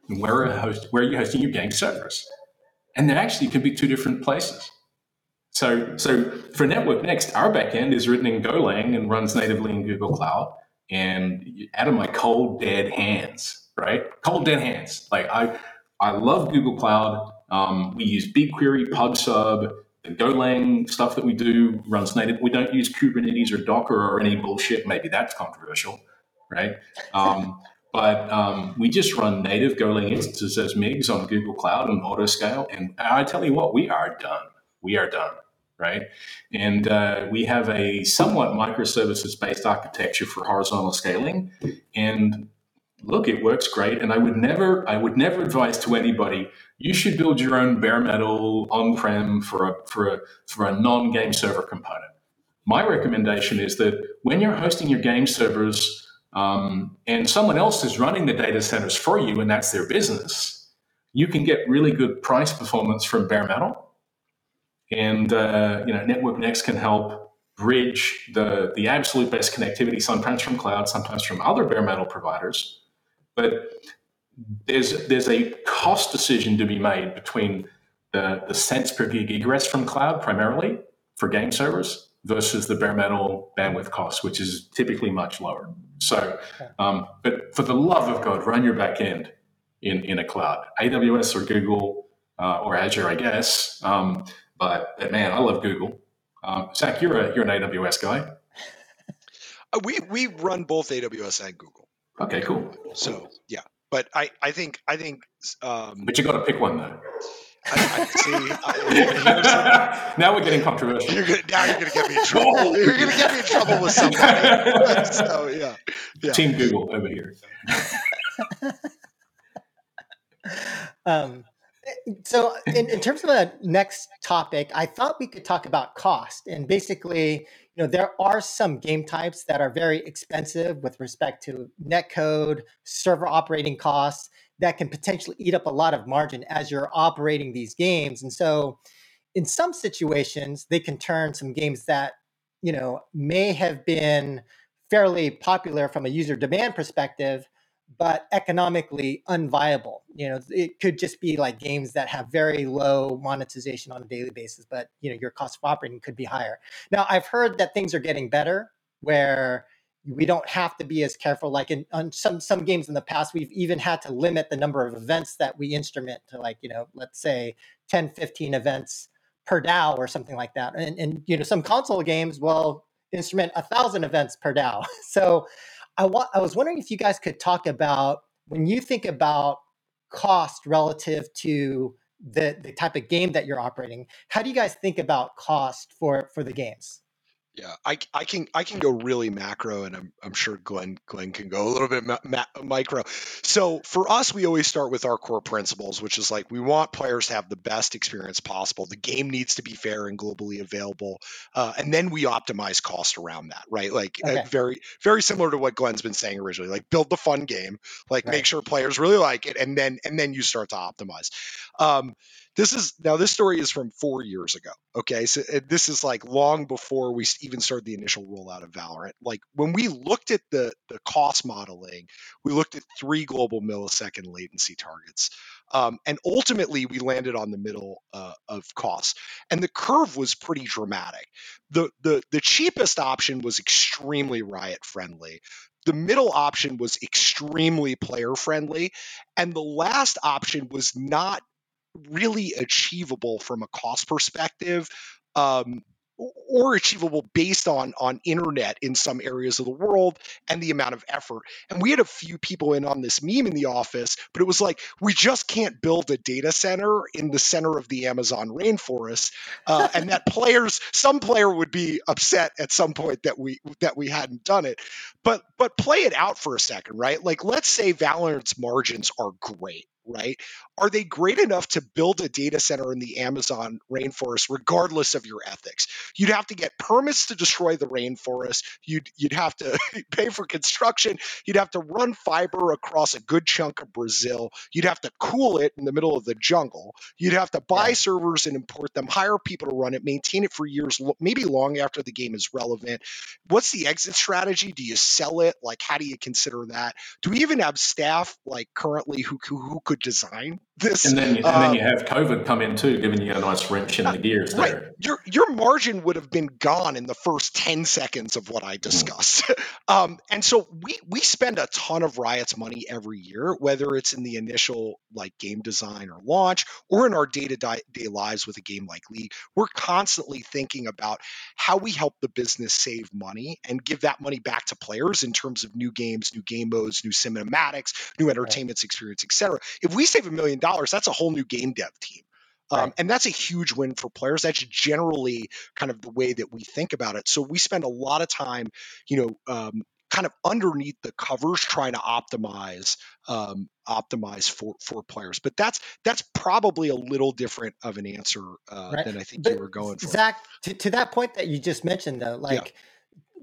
and where are host where are you hosting your game servers? And they actually can be two different places. So so for Network Next, our backend is written in Golang and runs natively in Google Cloud. And out of my cold dead hands, right? Cold dead hands. Like I I love Google Cloud. Um, we use BigQuery, PubSub, the Golang stuff that we do runs native. We don't use Kubernetes or Docker or any bullshit. Maybe that's controversial, right? Um, but um, we just run native Golang instances as MIGs on Google Cloud and Autoscale. And I tell you what, we are done. We are done, right? And uh, we have a somewhat microservices based architecture for horizontal scaling. And look, it works great. And I would never, I would never advise to anybody, you should build your own bare metal on-prem for a for a for a non-game server component. My recommendation is that when you're hosting your game servers um, and someone else is running the data centers for you, and that's their business, you can get really good price performance from bare metal. And uh, you know, Network Next can help bridge the the absolute best connectivity, sometimes from cloud, sometimes from other bare metal providers but there's there's a cost decision to be made between the, the cents per gig egress from cloud primarily for game servers versus the bare metal bandwidth cost, which is typically much lower. So, um, but for the love of God, run your back end in, in a cloud, AWS or Google uh, or Azure, I guess. Um, but, but, man, I love Google. Um, Zach, you're a you're an AWS guy. Uh, we we run both AWS and Google. Okay, cool. So yeah, but I I think I think. Um, but you got to pick one though. I, I, see, I, now we're getting controversial. You're gonna, now you're going to get me in trouble. you're going to get me in trouble with somebody. so yeah, yeah. Team Google over here. um, so in, in terms of the next topic, I thought we could talk about cost and basically you know there are some game types that are very expensive with respect to netcode server operating costs that can potentially eat up a lot of margin as you're operating these games. And so in some situations they can turn some games that you know may have been fairly popular from a user demand perspective but economically unviable. You know, it could just be like games that have very low monetization on a daily basis, but you know, your cost of operating could be higher. Now, I've heard that things are getting better where we don't have to be as careful like in on some some games in the past we've even had to limit the number of events that we instrument to like you know let's say 10 15 events per DAU or something like that and, and you know some console games will instrument a thousand events per DAU so I, wa- I was wondering if you guys could talk about when you think about cost relative to the, the type of game that you're operating, how do you guys think about cost for, for the games? Yeah, I, I can I can go really macro, and I'm, I'm sure Glenn Glenn can go a little bit ma- ma- micro. So for us, we always start with our core principles, which is like we want players to have the best experience possible. The game needs to be fair and globally available, uh, and then we optimize cost around that, right? Like uh, Okay. very very similar to what Glenn's been saying originally. Like build the fun game, like Right. make sure players really like it, and then and then you start to optimize. Um, this is now this story is from four years ago. Okay, so this is like long before we even started the initial rollout of Valorant. Like when we looked at the the cost modeling, we looked at three global millisecond latency targets, um, and ultimately we landed on the middle uh, of costs. And the curve was pretty dramatic. the the The cheapest option was extremely riot friendly. The middle option was extremely player friendly, and the last option was not really achievable from a cost perspective um, or achievable based on on internet in some areas of the world and the amount of effort. And we had a few people in on this meme in the office but it was like we just can't build a data center in the center of the amazon rainforest uh, and that players some player would be upset at some point that we that we hadn't done it. But but play it out for a second right? Like let's say valorant's margins are great right are they great enough to build a data center in the Amazon rainforest, regardless of your ethics? You'd have to get permits to destroy the rainforest. You'd you'd have to pay for construction. You'd have to run fiber across a good chunk of Brazil. You'd have to cool it in the middle of the jungle. You'd have to buy servers and import them, hire people to run it, maintain it for years, maybe long after the game is relevant. What's the exit strategy? Do you sell it? Like, how do you consider that? Do we even have staff like currently who who, who could design this? And then, and Um, then you have COVID come in too, giving you a nice wrench in the gears Right. there. Your your margin would have been gone in the first 10 seconds of what I discussed. um, and so we we spend a ton of Riot's money every year, whether it's in the initial like game design or launch or in our day-to-day lives with a game like League. We're constantly thinking about how we help the business save money and give that money back to players in terms of new games, new game modes, new cinematics, new entertainment experience, etc. If we save a million dollars, that's a whole new game dev team. Um, Right. and that's a huge win for players. That's generally kind of the way that we think about it. So we spend a lot of time, you know, um, kind of underneath the covers trying to optimize um, optimize for for players. But that's that's probably a little different of an answer uh, Right. than I think But you were going for. Zach, to, to that point that you just mentioned, though, like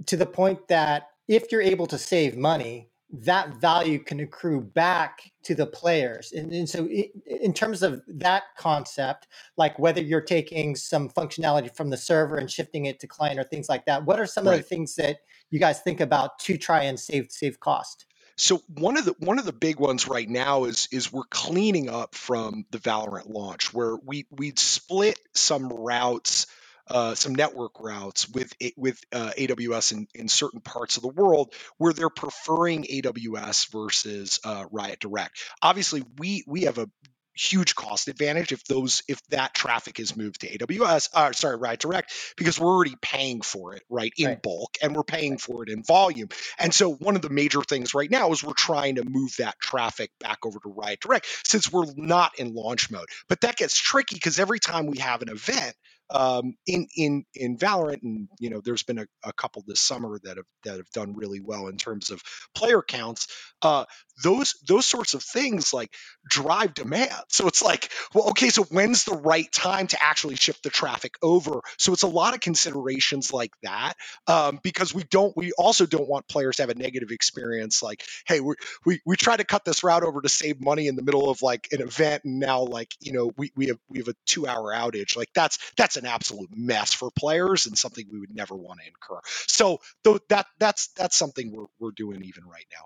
to the point that if you're able to save money, that value can accrue back to the players. And, and so, in terms of that concept, like whether you're taking some functionality from the server and shifting it to client or things like that, what are some of the things that you guys think about to try and save save cost? So one of the one of the big ones right now is is we're cleaning up from the Valorant launch where we we'd split some routes, uh, some network routes with with uh, AWS in, in certain parts of the world where they're preferring AWS versus uh, Riot Direct. Obviously, we we have a huge cost advantage if those if that traffic is moved to AWS, uh, sorry, Riot Direct, because we're already paying for it right in Right. bulk and we're paying for it in volume. And so one of the major things right now is we're trying to move that traffic back over to Riot Direct since we're not in launch mode. But that gets tricky because every time we have an event um, in in in Valorant, and you know, there's been a, a couple this summer that have that have done really well in terms of player counts. Uh, those those sorts of things like drive demand. So it's like, well, okay, so when's the right time to actually shift the traffic over? So it's a lot of considerations like that um, because we don't we also don't want players to have a negative experience like hey we, we we try to cut this route over to save money in the middle of like an event and now like you know we, we have we have a two hour outage like that's that's an absolute mess for players and something we would never want to incur. So though that that's that's something we're, we're doing even right now.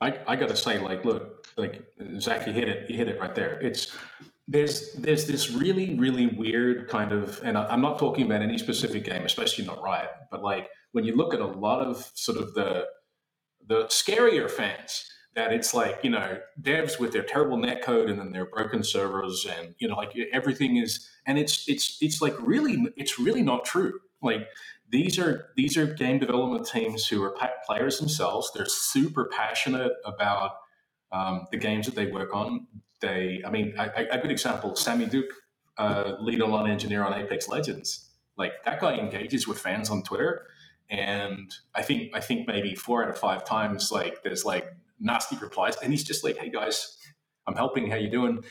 I, I got to say, like, look, like Zach, you hit it, you hit it right there. It's there's there's this really really weird kind of, and I- I'm not talking about any specific game, especially not Riot, but like when you look at a lot of sort of the the scarier fans, that it's like you know devs with their terrible netcode and then their broken servers and you know like everything is, and it's it's it's like really it's really not true. Like these are these are game development teams who are players themselves. They're super passionate about um, the games that they work on. They, I mean, a a good example: Samy Duc, uh, lead online engineer on Apex Legends. Like that guy engages with fans on Twitter, and I think I think maybe four out of five times like there's like nasty replies, and he's just like, "Hey guys, I'm helping. How you doing?"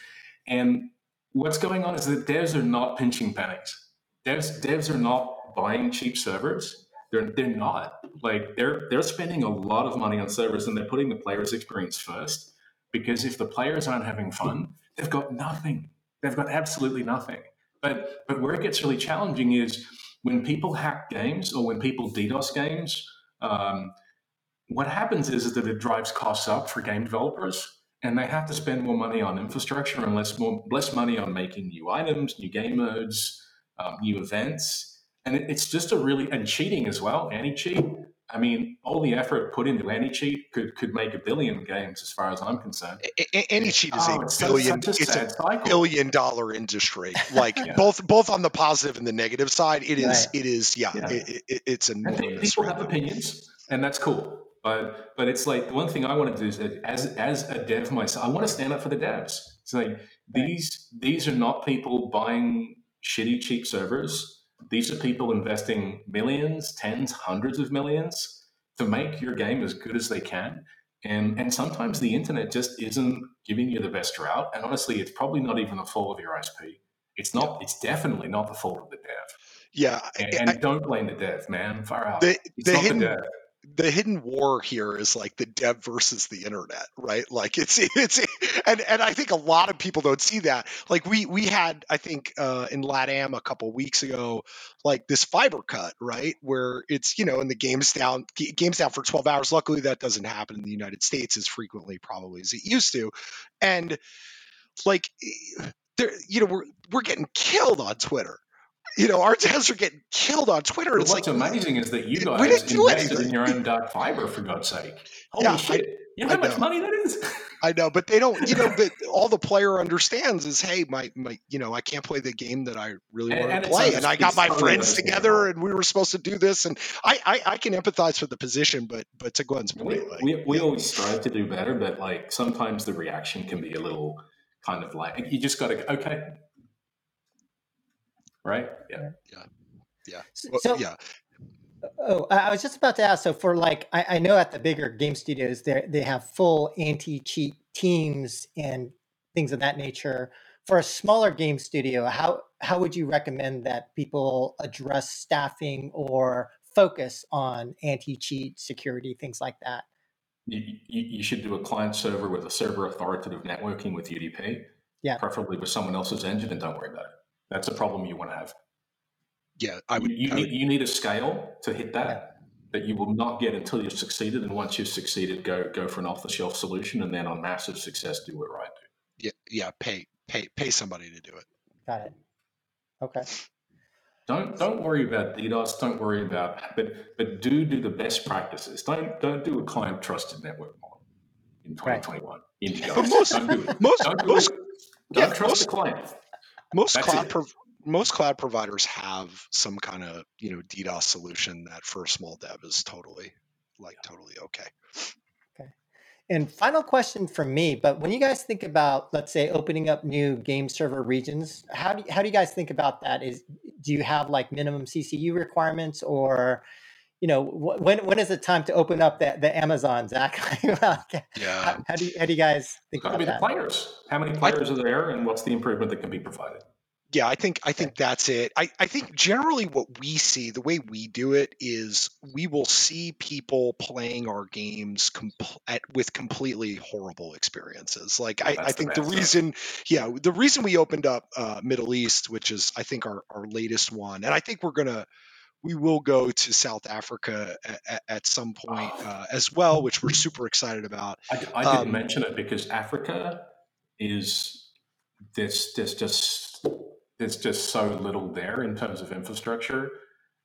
And what's going on is that devs are not pinching pennies. Devs devs are not buying cheap servers. They're they're not like they're they're spending a lot of money on servers, and they're putting the player's experience first. Because if the players aren't having fun, they've got nothing. They've got absolutely nothing. But but where it gets really challenging is when people hack games or when people DDoS games. Um, what happens is that it drives costs up for game developers, and they have to spend more money on infrastructure and less more less money on making new items, new game modes, um, new events, and it, it's just a really and cheating as well, anti cheat. I mean, all the effort put into anti cheat could could make a billion games, as far as I'm concerned. Anti cheat is oh, a billion. a it's a cycle. billion dollar industry. Like yeah. both both on the positive and the negative side, it is right. it is yeah, yeah. It, it, it's enormous. People have opinions, and that's cool. But but it's like the one thing I want to do is as as a dev myself, I want to stand up for the devs. It's like these these are not people buying shitty cheap servers these are people investing millions, tens, hundreds of millions to make your game as good as they can. And, and sometimes the internet just isn't giving you the best route. And honestly, it's probably not even the fault of your ISP. It's not. It's definitely not the fault of the dev. Yeah, and, and I, don't blame the dev, man. Far out. The, it's the not hidden, the dev the hidden war here is like the dev versus the internet, right? Like it's it's and and I think a lot of people don't see that. Like we we had I think uh, in LATAM a couple weeks ago, like this fiber cut, right? Where it's you know and the game's down game's down for 12 hours. Luckily that doesn't happen in the United States as frequently probably as it used to, and like there you know we're we're getting killed on Twitter you know, our devs are getting killed on Twitter. But what's like, amazing is that you guys invested in your own dark fiber for God's sake. Holy yeah, shit. I, you know how much money that is? I know, but they don't, you know, but all the player understands is, hey, my, my, you know, I can't play the game that I really want and to play. And I got my friends together and we were supposed to do this. And I, I, I can empathize with the position, but, but to Glenn's point, we, like, we, we yeah. always strive to do better, but like sometimes the reaction can be a little kind of like, you just got to, okay, right? Yeah. Yeah. Yeah. So, yeah. Oh, I was just about to ask. So, for like, I, I know at the bigger game studios, they they have full anti-cheat teams and things of that nature. For a smaller game studio, how how would you recommend that people address staffing or focus on anti-cheat security, things like that? You, you should do a client server with a server authoritative networking with UDP, yeah, preferably with someone else's engine, and don't worry about it. That's a problem you want to have. Yeah, I would. You, I need, you need a scale to hit that yeah. that you will not get until you've succeeded. And once you've succeeded, go go for an off the shelf solution, and then on massive success, do it right. Yeah, yeah. Pay pay pay somebody to do it. Got it. Okay. Don't don't worry about DDoS. Don't worry about, but but do do the best practices. Don't don't do a client trusted network model in 2021. Right. In but most don't do it. most don't, most, don't yeah, trust most, the client most That's cloud pro- most cloud providers have some kind of you know DDoS solution that for a small dev is totally like totally okay. Okay. And final question from me, but when you guys think about let's say opening up new game server regions, how do you, how do you guys think about that? Is do you have like minimum CCU requirements or you know when when is it time to open up the, the Amazon, Zach? yeah. How, how, do you how do you guys think about be that? the players. How many players are there, and what's the improvement that can be provided? Yeah, I think I think that's it. I, I think generally what we see, the way we do it is we will see people playing our games compl- at, with completely horrible experiences. Like I, I, think the, the reason, yeah, the reason we opened up uh, Middle East, which is I think our, our latest one, and I think we're gonna we will go to South Africa at, at some point uh, as well, which we're super excited about. I, I didn't um, mention it because Africa is this this just there's just so little there in terms of infrastructure.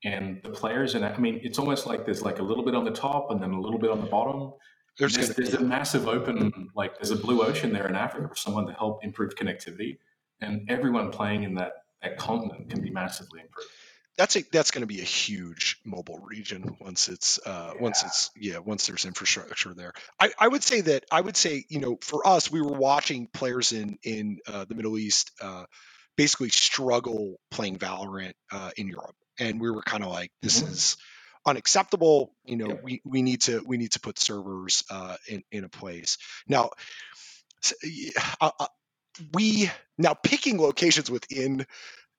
And the players and I mean it's almost like there's like a little bit on the top and then a little bit on the bottom. There's, there's, there's a massive open like there's a blue ocean there in Africa for someone to help improve connectivity. And everyone playing in that that continent can be massively improved that's a that's going to be a huge mobile region once it's uh, yeah. once it's yeah once there's infrastructure there. I, I would say that I would say you know for us we were watching players in in uh, the Middle East uh, basically struggle playing Valorant uh, in Europe and we were kind of like, this mm-hmm. is unacceptable. You know, yeah. we we need to we need to put servers uh, in in a place now. Uh, we now picking locations within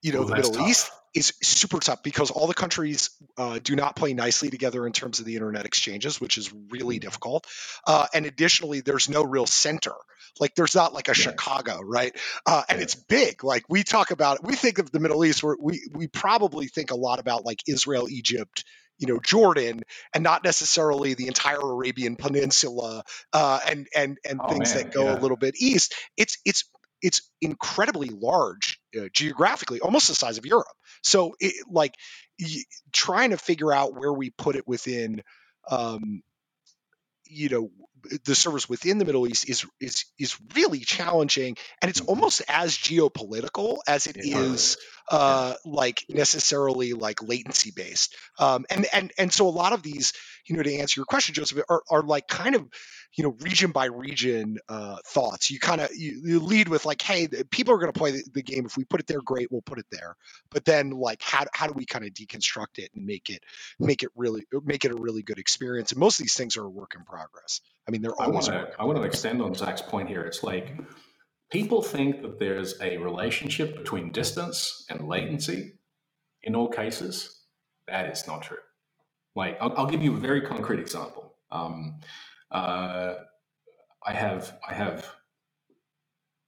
you know, the Middle tough. East is super tough because all the countries uh, do not play nicely together in terms of the internet exchanges, which is really mm-hmm. difficult. Uh, and additionally, there's no real center. Like there's not like a yeah. Chicago, right? Uh, and yeah. it's big. Like we talk about, we think of the Middle East, where we we probably think a lot about like Israel, Egypt, you know Jordan and not necessarily the entire Arabian Peninsula uh, and and and oh, things man, that go yeah. a little bit east. It's it's it's incredibly large uh, geographically, almost the size of Europe. So, it, like, y- trying to figure out where we put it within, um, you know, the servers within the Middle East is is is really challenging, and it's mm-hmm. almost as geopolitical as it yeah. is uh, yeah. like necessarily like latency based. Um, and and and so a lot of these, you know, to answer your question, Joseph, are, are like kind of you know region by region uh, thoughts. You kind of you, you, lead with like, hey, people are going to play the, the, game. If we put it there, great, we'll put it there. But then like, how how do we kind of deconstruct it and make it make it really make it a really good experience? And most of these things are a work in progress. I mean, they're always. I want to I want to extend on Zach's point here. It's like people think that there's a relationship between distance and latency in all cases. That is not true. Like, I'll, I'll give you a very concrete example. Um, uh, I have I have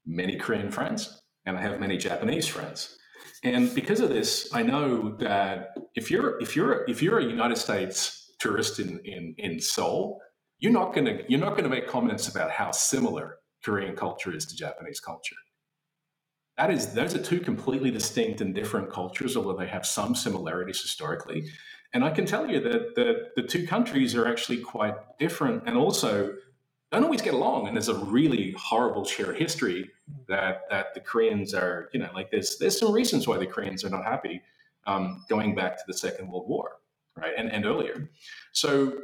many Korean friends and I have many Japanese friends. And because of this, I know that if you're if you're if you're a United States tourist in in, in Seoul, you're not gonna you're not gonna make comments about how similar Korean culture is to Japanese culture. That is those are two completely distinct and different cultures, although they have some similarities historically. And I can tell you that the, the two countries are actually quite different and also don't always get along. And there's a really horrible shared history that that the Koreans are, you know, like there's there's some reasons why the Koreans are not happy um, going back to the Second World War, right, and, and earlier. So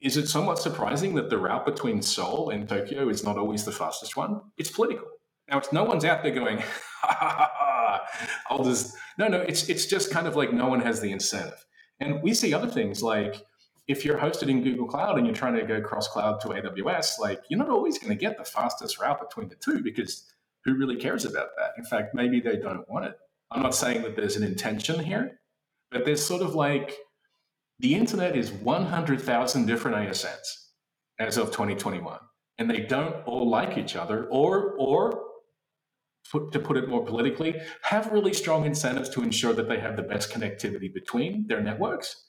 is it somewhat surprising that the route between Seoul and Tokyo is not always the fastest one? It's political. Now, it's no one's out there going, ha, ha, ha, I'll just no, no. It's it's just kind of like no one has the incentive. And we see other things like if you're hosted in Google Cloud and you're trying to go cross cloud to AWS, like you're not always going to get the fastest route between the two because who really cares about that? In fact, maybe they don't want it. I'm not saying that there's an intention here, but there's sort of like the internet is 100,000 different ASNs as of 2021, and they don't all like each other or or put, to put it more politically, have really strong incentives to ensure that they have the best connectivity between their networks,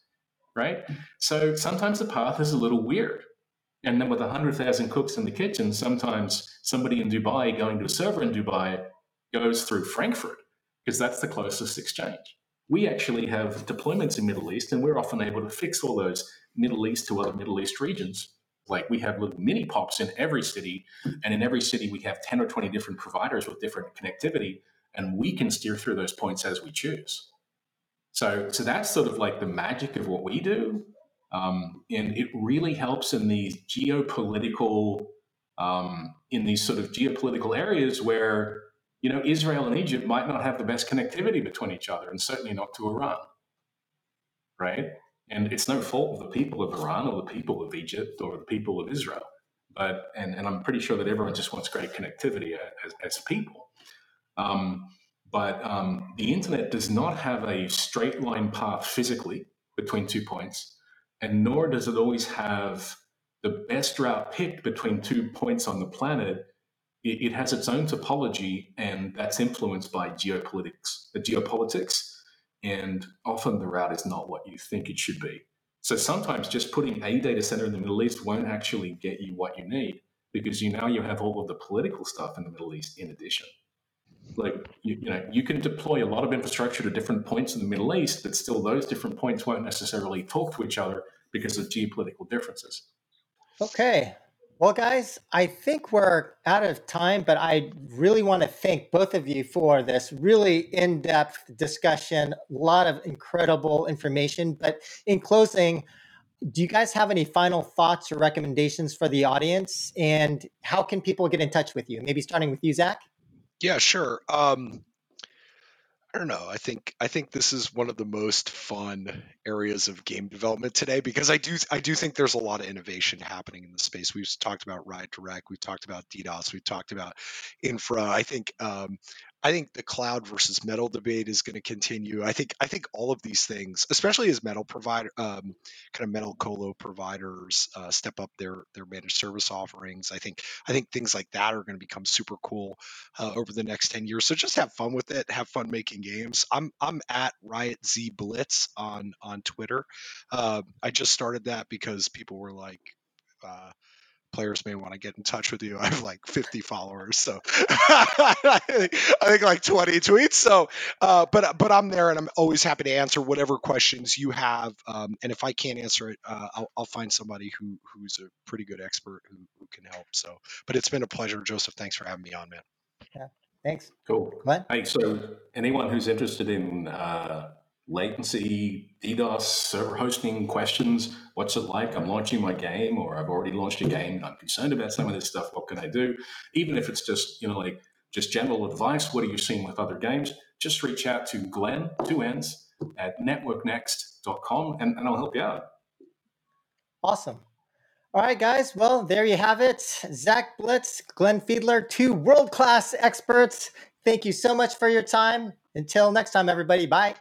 right? So sometimes the path is a little weird. And then with 100,000 cooks in the kitchen, sometimes somebody in Dubai going to a server in Dubai goes through Frankfurt because that's the closest exchange. We actually have deployments in Middle East, and we're often able to fix all those Middle East to other Middle East regions like we have little mini pops in every city, and in every city we have 10 or 20 different providers with different connectivity, and we can steer through those points as we choose. So, so that's sort of like the magic of what we do. Um, and it really helps in these geopolitical, um, in these sort of geopolitical areas where, you know, Israel and Egypt might not have the best connectivity between each other, and certainly not to Iran, right? And it's no fault of the people of Iran or the people of Egypt or the people of Israel. But and, and I'm pretty sure that everyone just wants great connectivity as, as people. Um, but um, the internet does not have a straight line path physically between two points, and nor does it always have the best route picked between two points on the planet. It, it has its own topology, and that's influenced by geopolitics. The geopolitics and often the route is not what you think it should be. So sometimes just putting a data center in the Middle East won't actually get you what you need because you now you have all of the political stuff in the Middle East in addition. Like you, you know, you can deploy a lot of infrastructure to different points in the Middle East, but still those different points won't necessarily talk to each other because of geopolitical differences. Okay, well, guys, I think we're out of time, but I really want to thank both of you for this really in depth discussion, a lot of incredible information. But in closing, do you guys have any final thoughts or recommendations for the audience? And how can people get in touch with you? Maybe starting with you, Zach? Yeah, sure. Um, I don't know. I think I think this is one of the most fun areas of game development today because I do I do think there's a lot of innovation happening in the space. We've talked about Riot Direct, we've talked about DDoS, we've talked about infra. I think um, I think the cloud versus metal debate is going to continue. I think I think all of these things, especially as metal provider, um, kind of metal colo providers, uh, step up their their managed service offerings. I think I think things like that are going to become super cool uh, over the next ten years. So just have fun with it. Have fun making games. I'm I'm at Riot Z Blitz on on Twitter. Uh, I just started that because people were like. Players may want to get in touch with you. I have like 50 followers, so I, think, like 20 tweets. So, uh, but but I'm there, and I'm always happy to answer whatever questions you have. Um, and if I can't answer it, uh, I'll, I'll, find somebody who who's a pretty good expert who, who can help. So, but it's been a pleasure, Joseph. Thanks for having me on, man. Yeah, thanks. Cool. What? Hey, so anyone who's interested in uh, latency, DDoS, server hosting questions. What's it like? I'm launching my game, or I've already launched a game. and I'm concerned about some of this stuff. What can I do? Even if it's just, you know, like just general advice. What are you seeing with other games? Just reach out to Glenn, two N's, at networknext.com and, and I'll help you out. Awesome. All right, guys. Well, there you have it. Zach Blitz, Glenn Fiedler, two world class experts. Thank you so much for your time. Until next time, everybody. Bye.